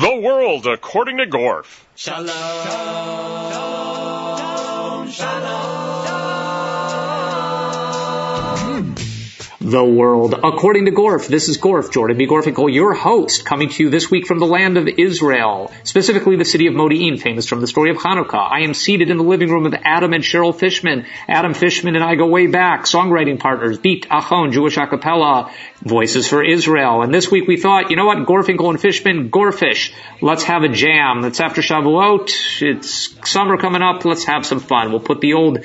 The World According to Gorf. Shalom. Shalom. The world. According to Gorf, this is Gorf, Jordan B. Gorfinkel, your host, coming to you this week from the land of Israel, specifically the city of Modi'in, famous from the story of Hanukkah. I am seated in the living room with Adam and Cheryl Fishman. Adam Fishman and I go way back, songwriting partners, Beat Achon, Jewish a cappella, Voices for Israel. And this week we thought, you know what, Gorfinkel and Fishman, Gorfish, let's have a jam. It's after Shavuot, it's summer coming up, let's have some fun. We'll put the old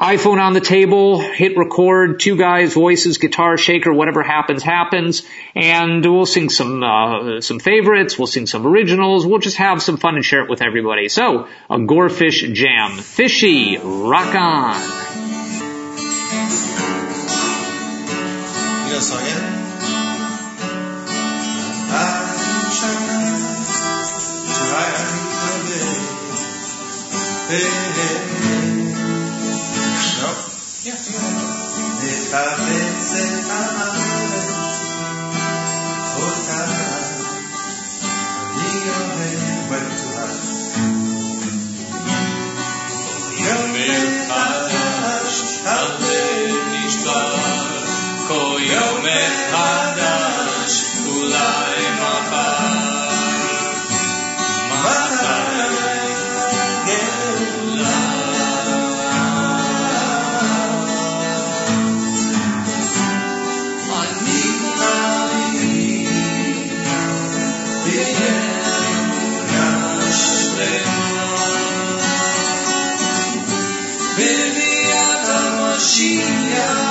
iPhone on the table, hit record, two guys, voices, guitar, shaker, whatever happens, happens, and we'll sing some, uh, some favorites, we'll sing some originals, we'll just have some fun and share it with everybody. So, a Gorfish jam. Fishy, rock on! You know song yet? Hey, hey, hey. Yeah. Deja vencer amar, otra amigo de vuelta. Koyome hadash, alde nishbar. Koyome hadash, ulai machar. dia.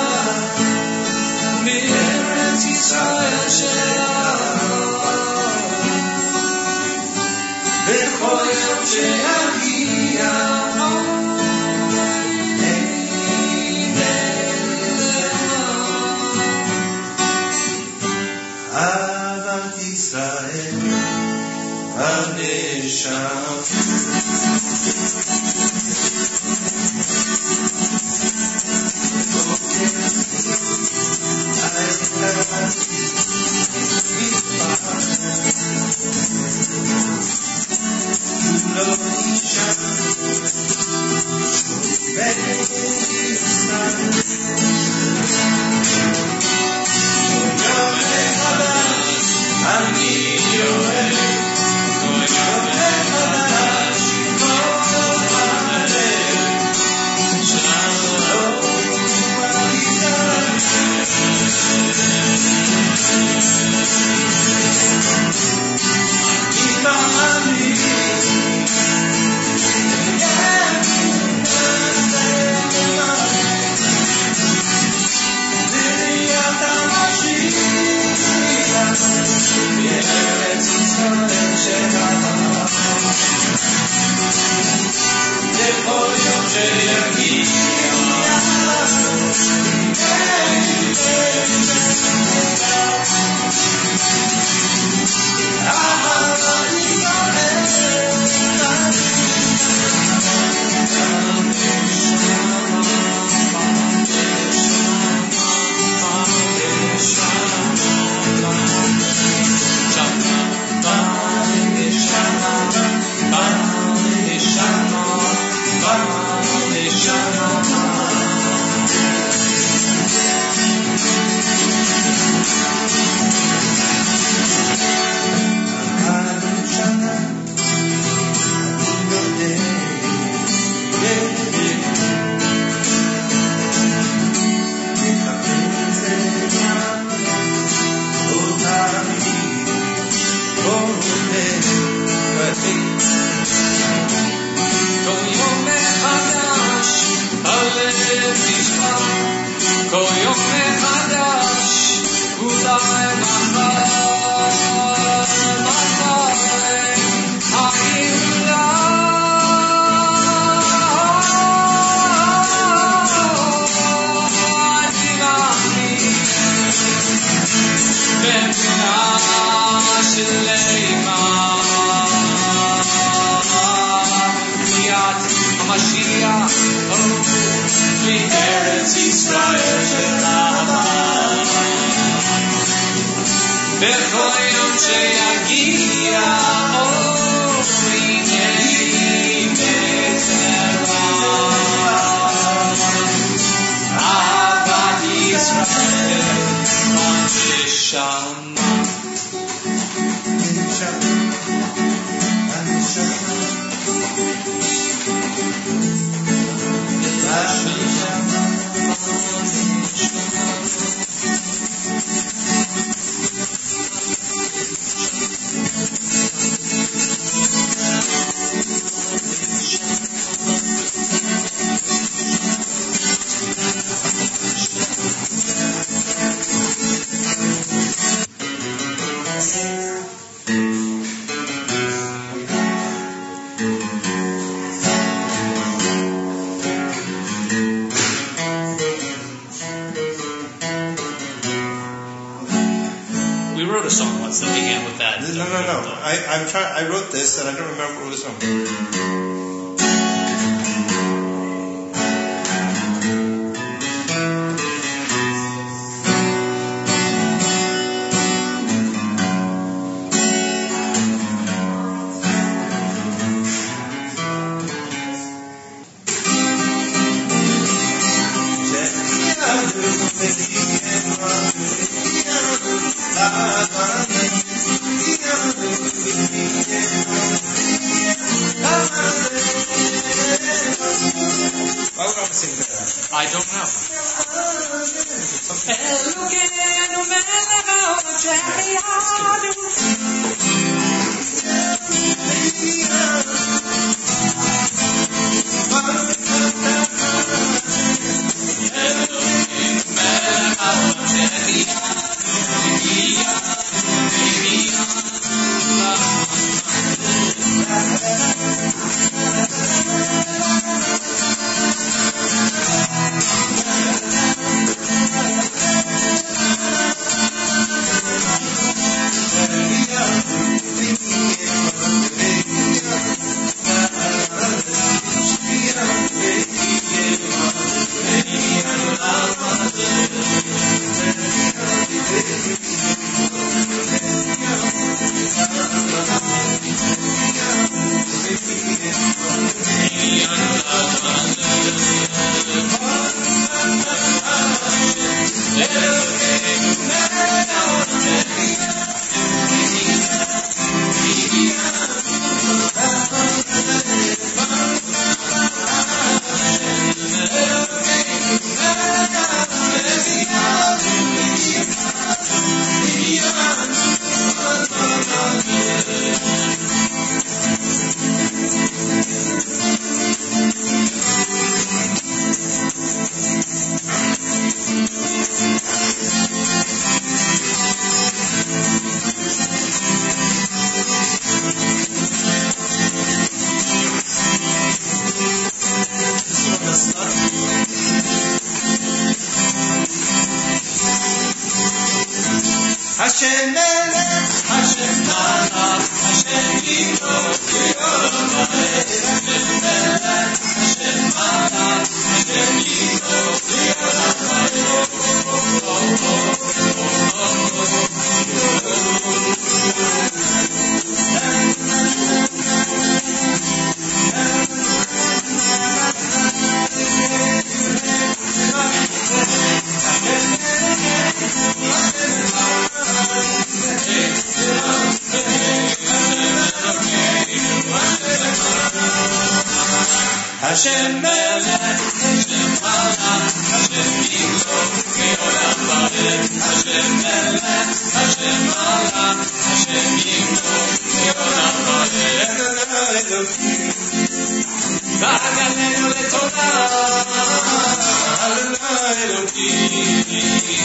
I'm trying. I wrote this and I don't remember what it was on. Jesus.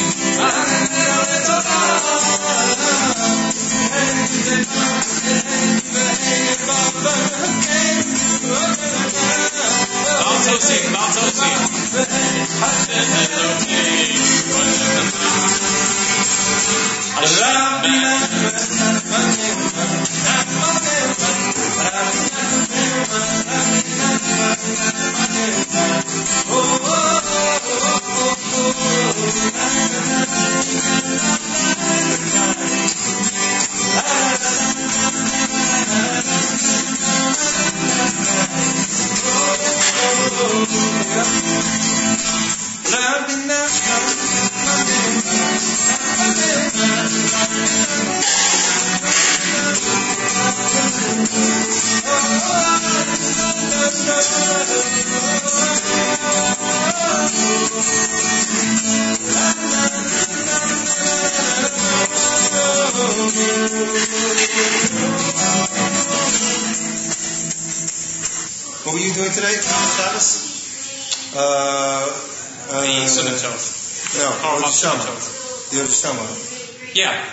Yeah,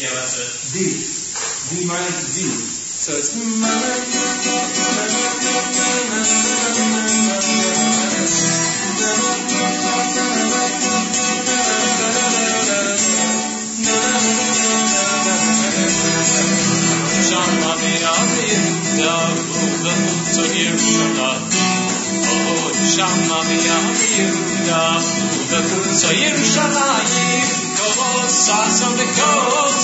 Yeah, that's it. D. D minus D. So it's. Shama miyam yirda, udakun so yirshana yir, kovos sasam dekov.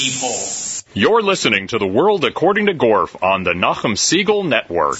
deep hole. You're listening to The World According to Gorf on the Nachum Segal Network.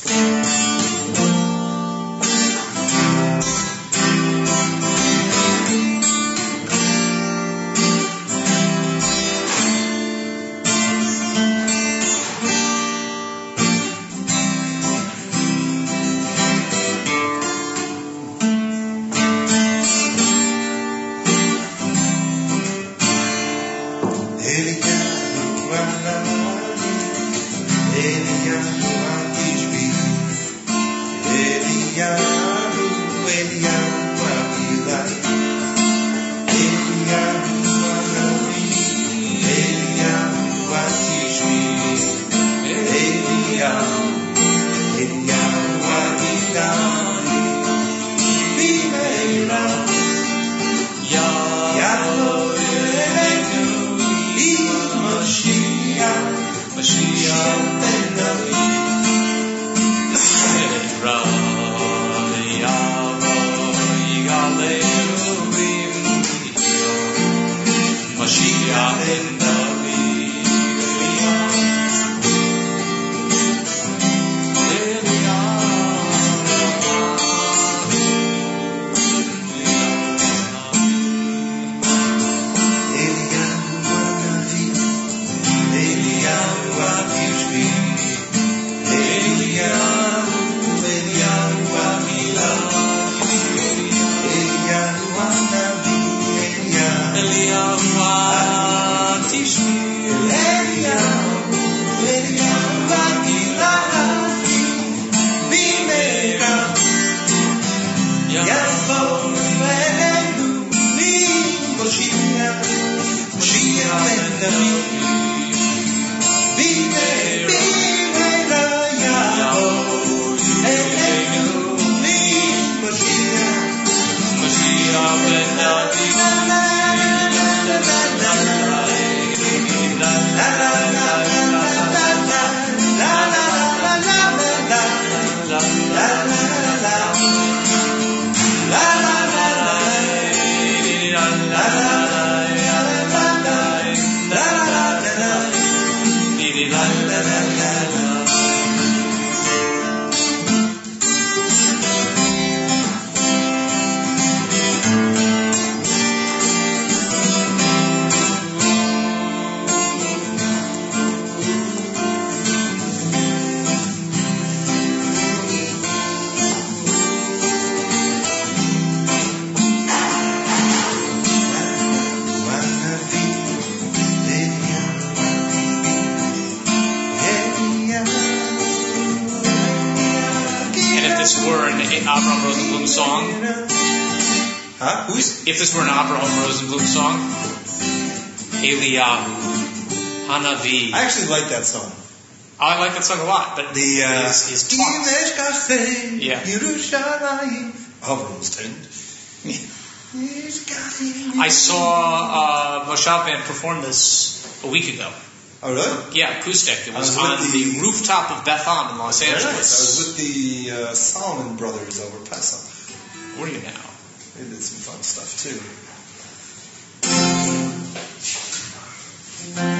la la la la. If this were an opera Avraham Rosenblum song, Eliyahu, Hanavi. I actually like that song. I like that song a lot, but The uh, his, his Cafe, Yeah. Avrostand. I saw uh, Moshav Band perform this a week ago. Oh really? Yeah, acoustic. It was, was on the, the- rooftop of Beth Am in Los Angeles. I was with the uh, Solomon brothers over Pesach. Where are you now? They did some fun stuff too.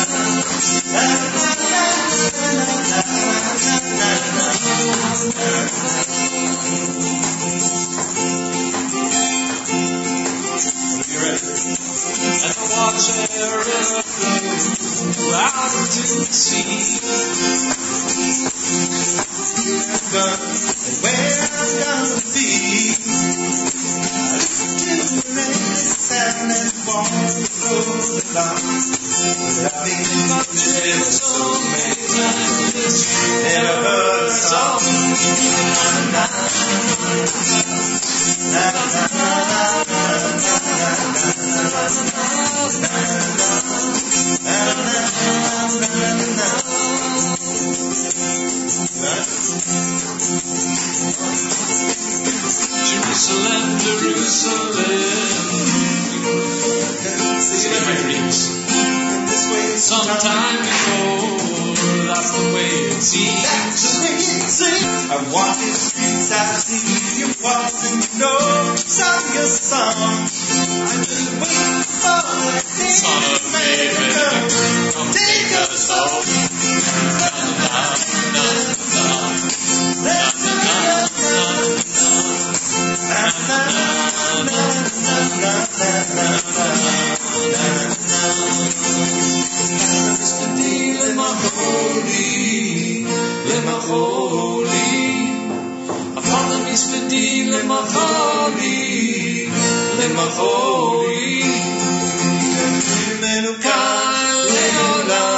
is the deal le mahali le mahali menu ka le ola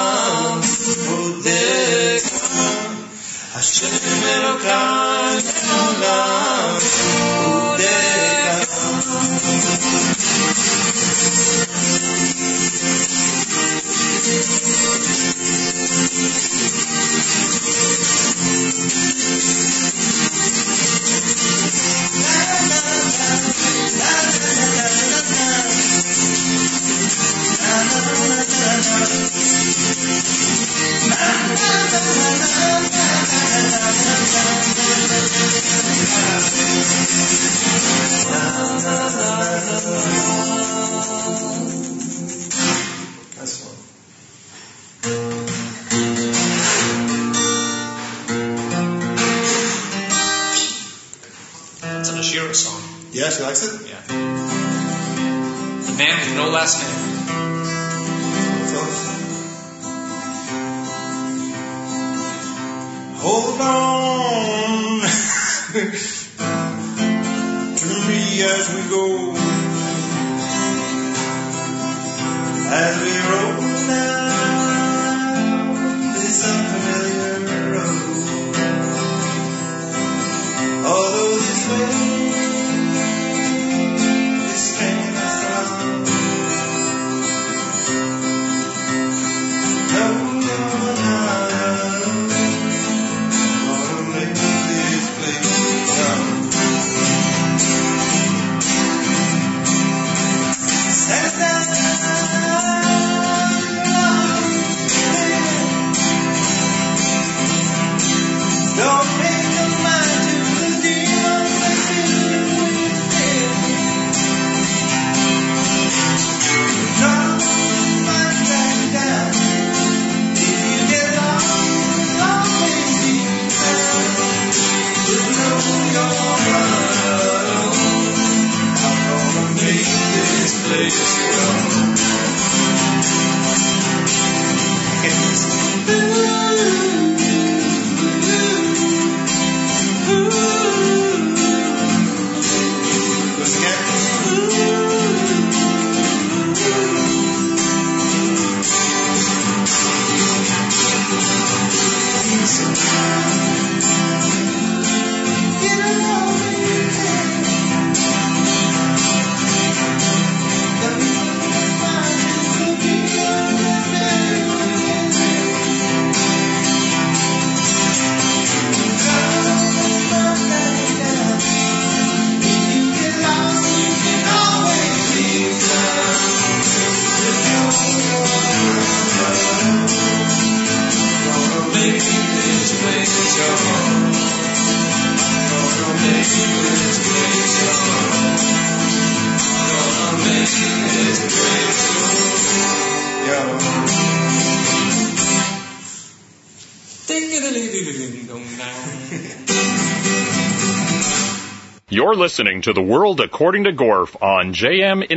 You're listening to The World According to Gorf on jmintheam.org.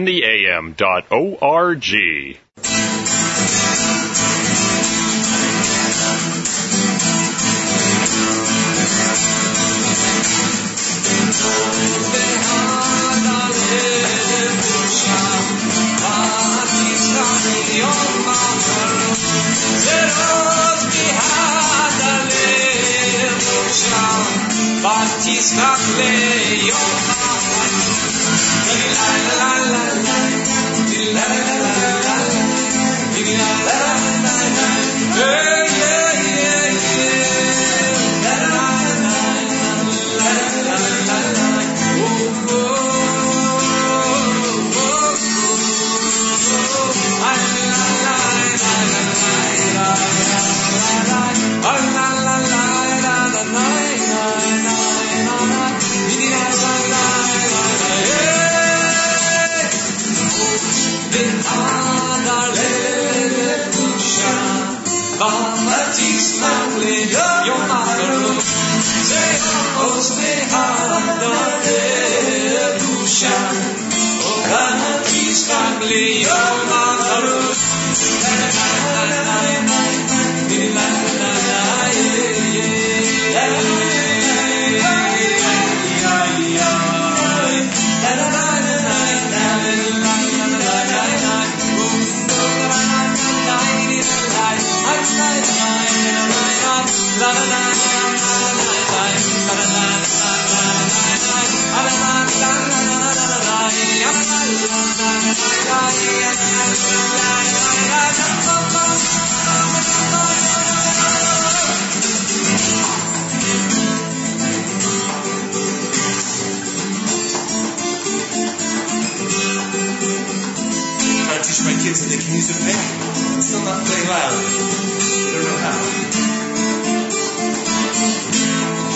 Batista Leo. Hey! A pick. I'm still not playing loud. I don't know how.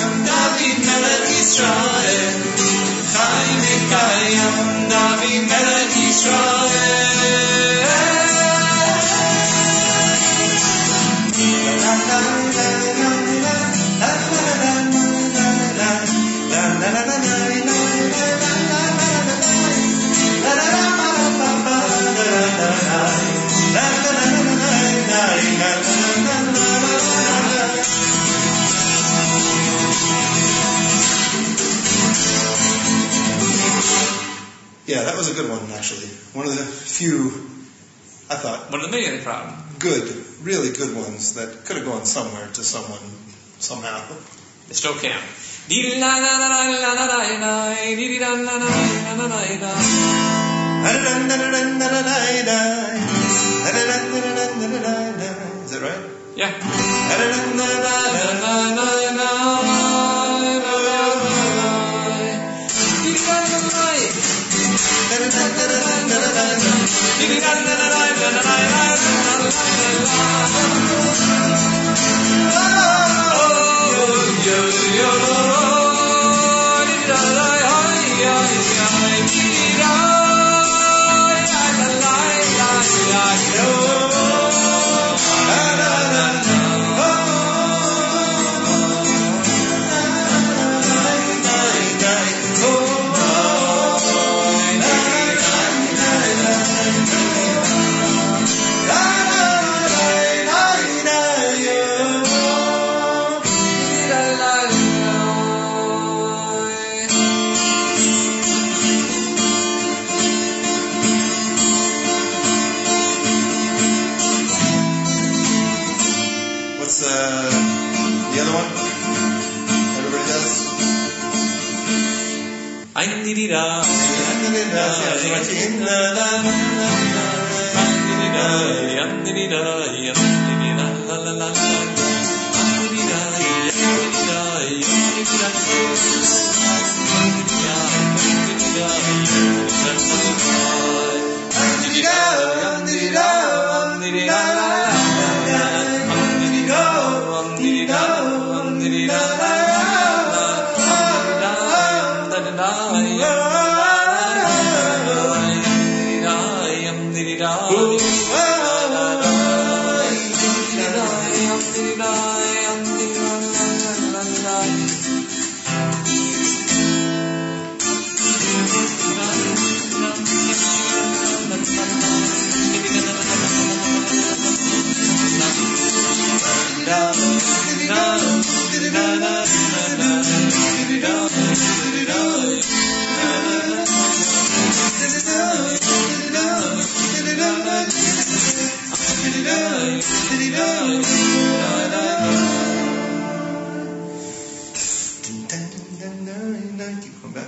Israel, Chai Mekayam, David Melech. Few, I thought, One of the million crowd. good, really good ones that could have gone somewhere to someone somehow. It still can. Is that right? Yeah. What's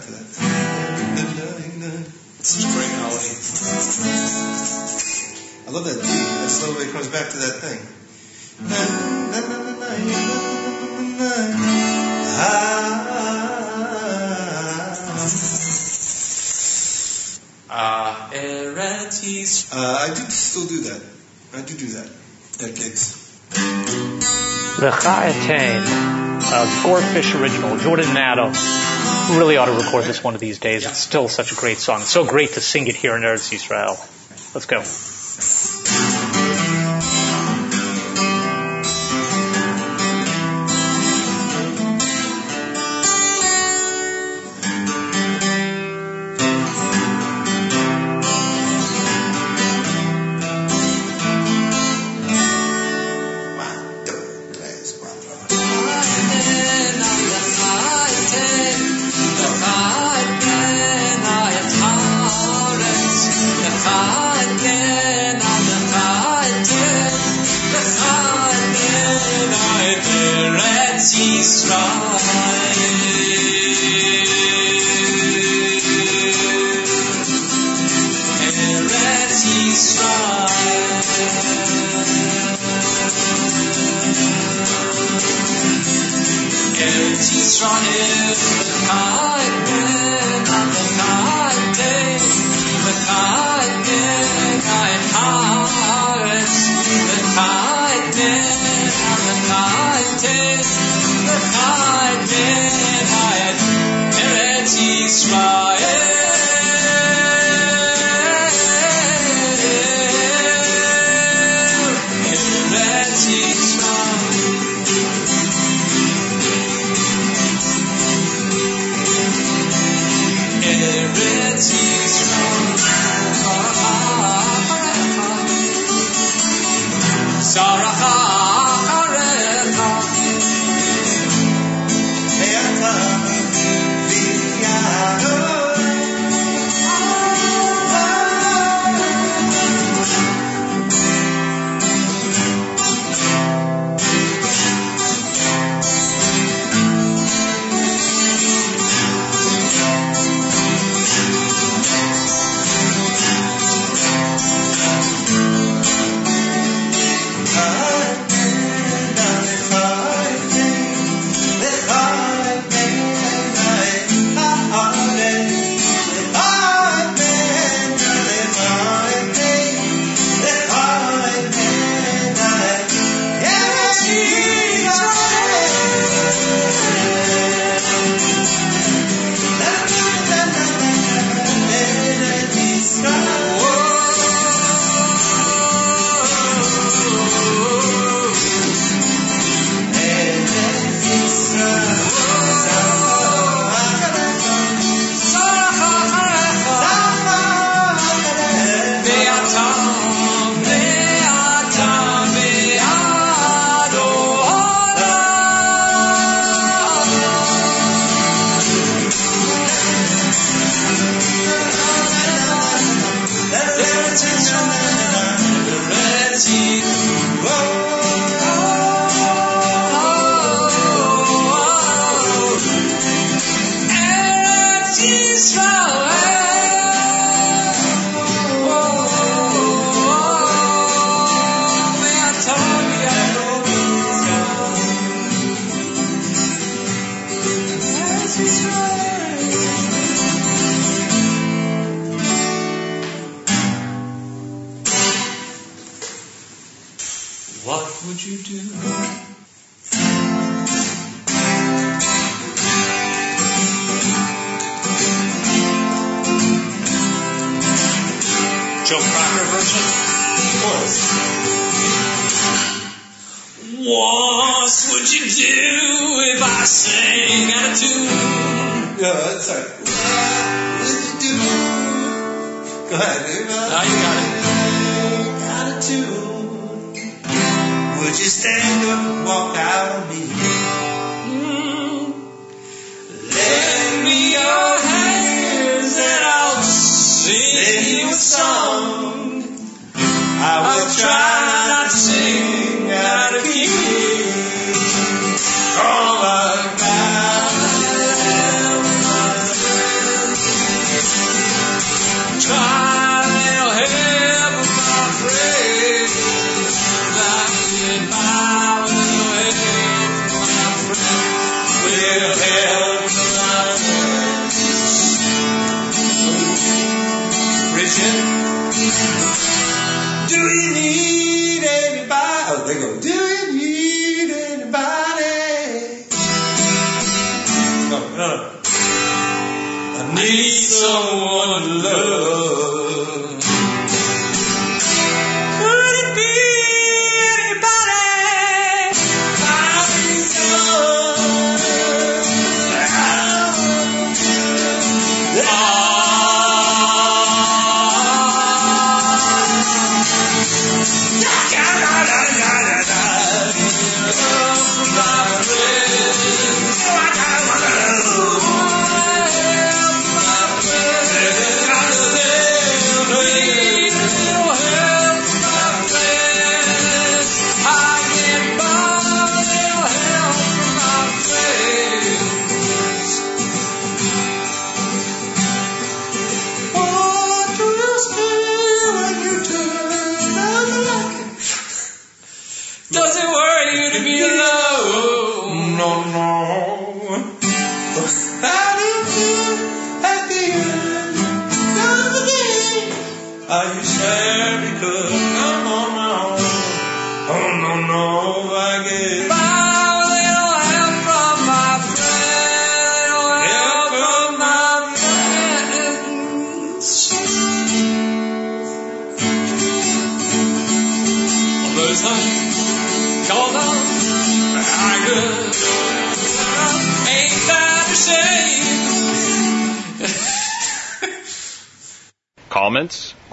Keep going back to that. It's such great melody. I love that D. That slowly comes back to that thing. Ah, Eretz Yisrael. Uh, I do still do that. I do do that That gigs. The Chayatain, uh, Gorfish original, Jordan Nato. Really ought to record this one of these days. It's still such a great song. It's so great to sing it here in Eretz Yisrael. Let's go.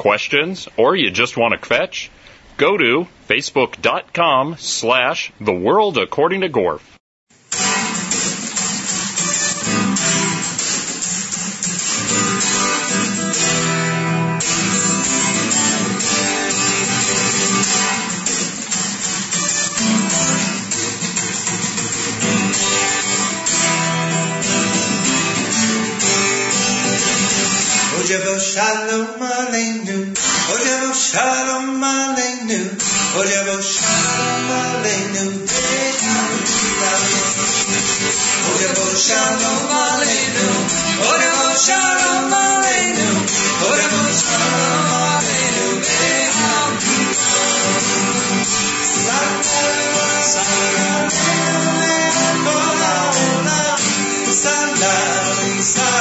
questions, or you just want to fetch, go to facebook.com slash the world according to Gorf. Od yavo shalom aleinu. Od yavo shalom aleinu. Od yavo shalom aleinu. Od yavo shalom aleinu. Od yavo shalom aleinu. Od yavo shalom aleinu. Salam, salam, salam, salam, salam.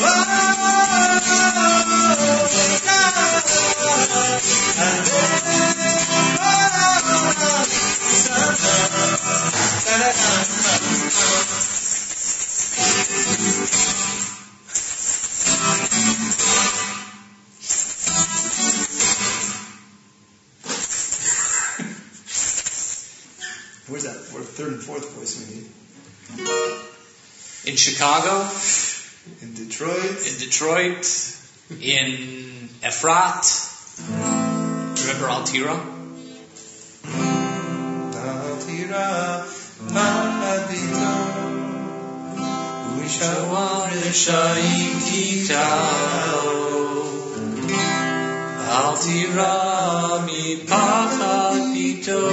Oh Where's that third and fourth voice we need? In Chicago. In Detroit. In Detroit. in Efrat. Remember Altira? شوان رشایی تیتاو را می پخت پیتو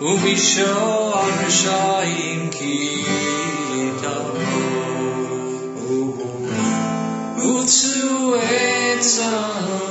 و می شوان رشایی کیتاو و تو ایتاو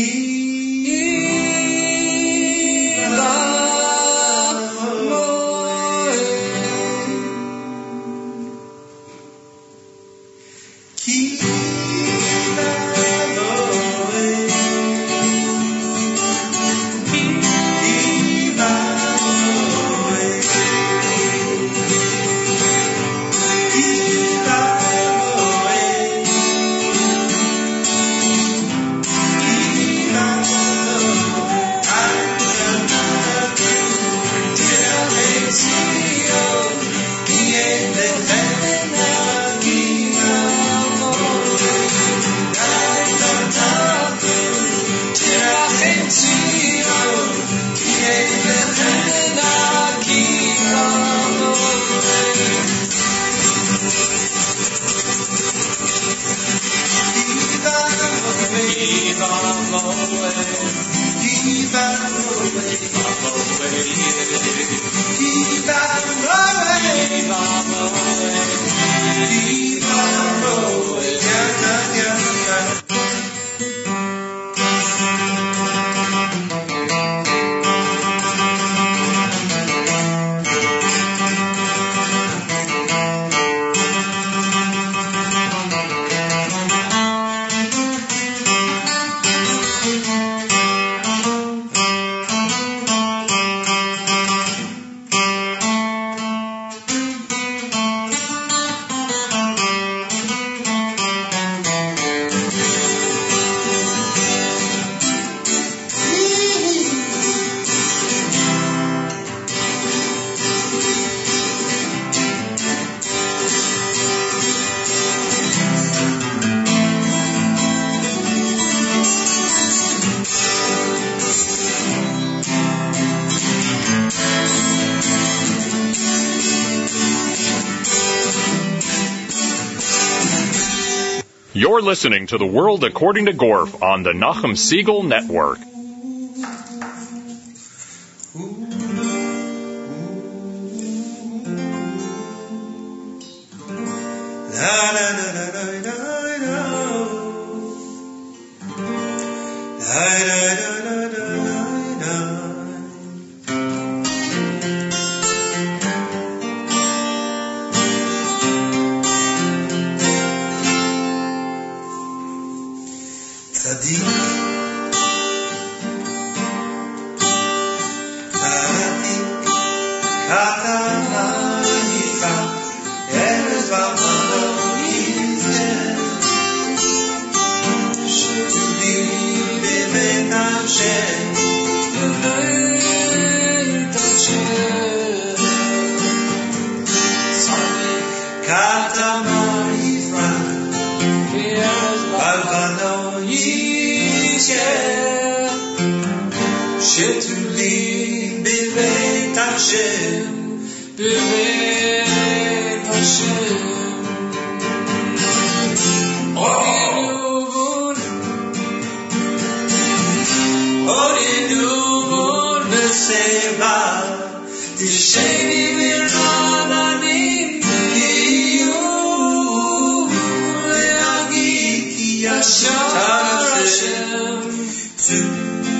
E You're listening to The World According to Gorf on the Nachum Segal Network. to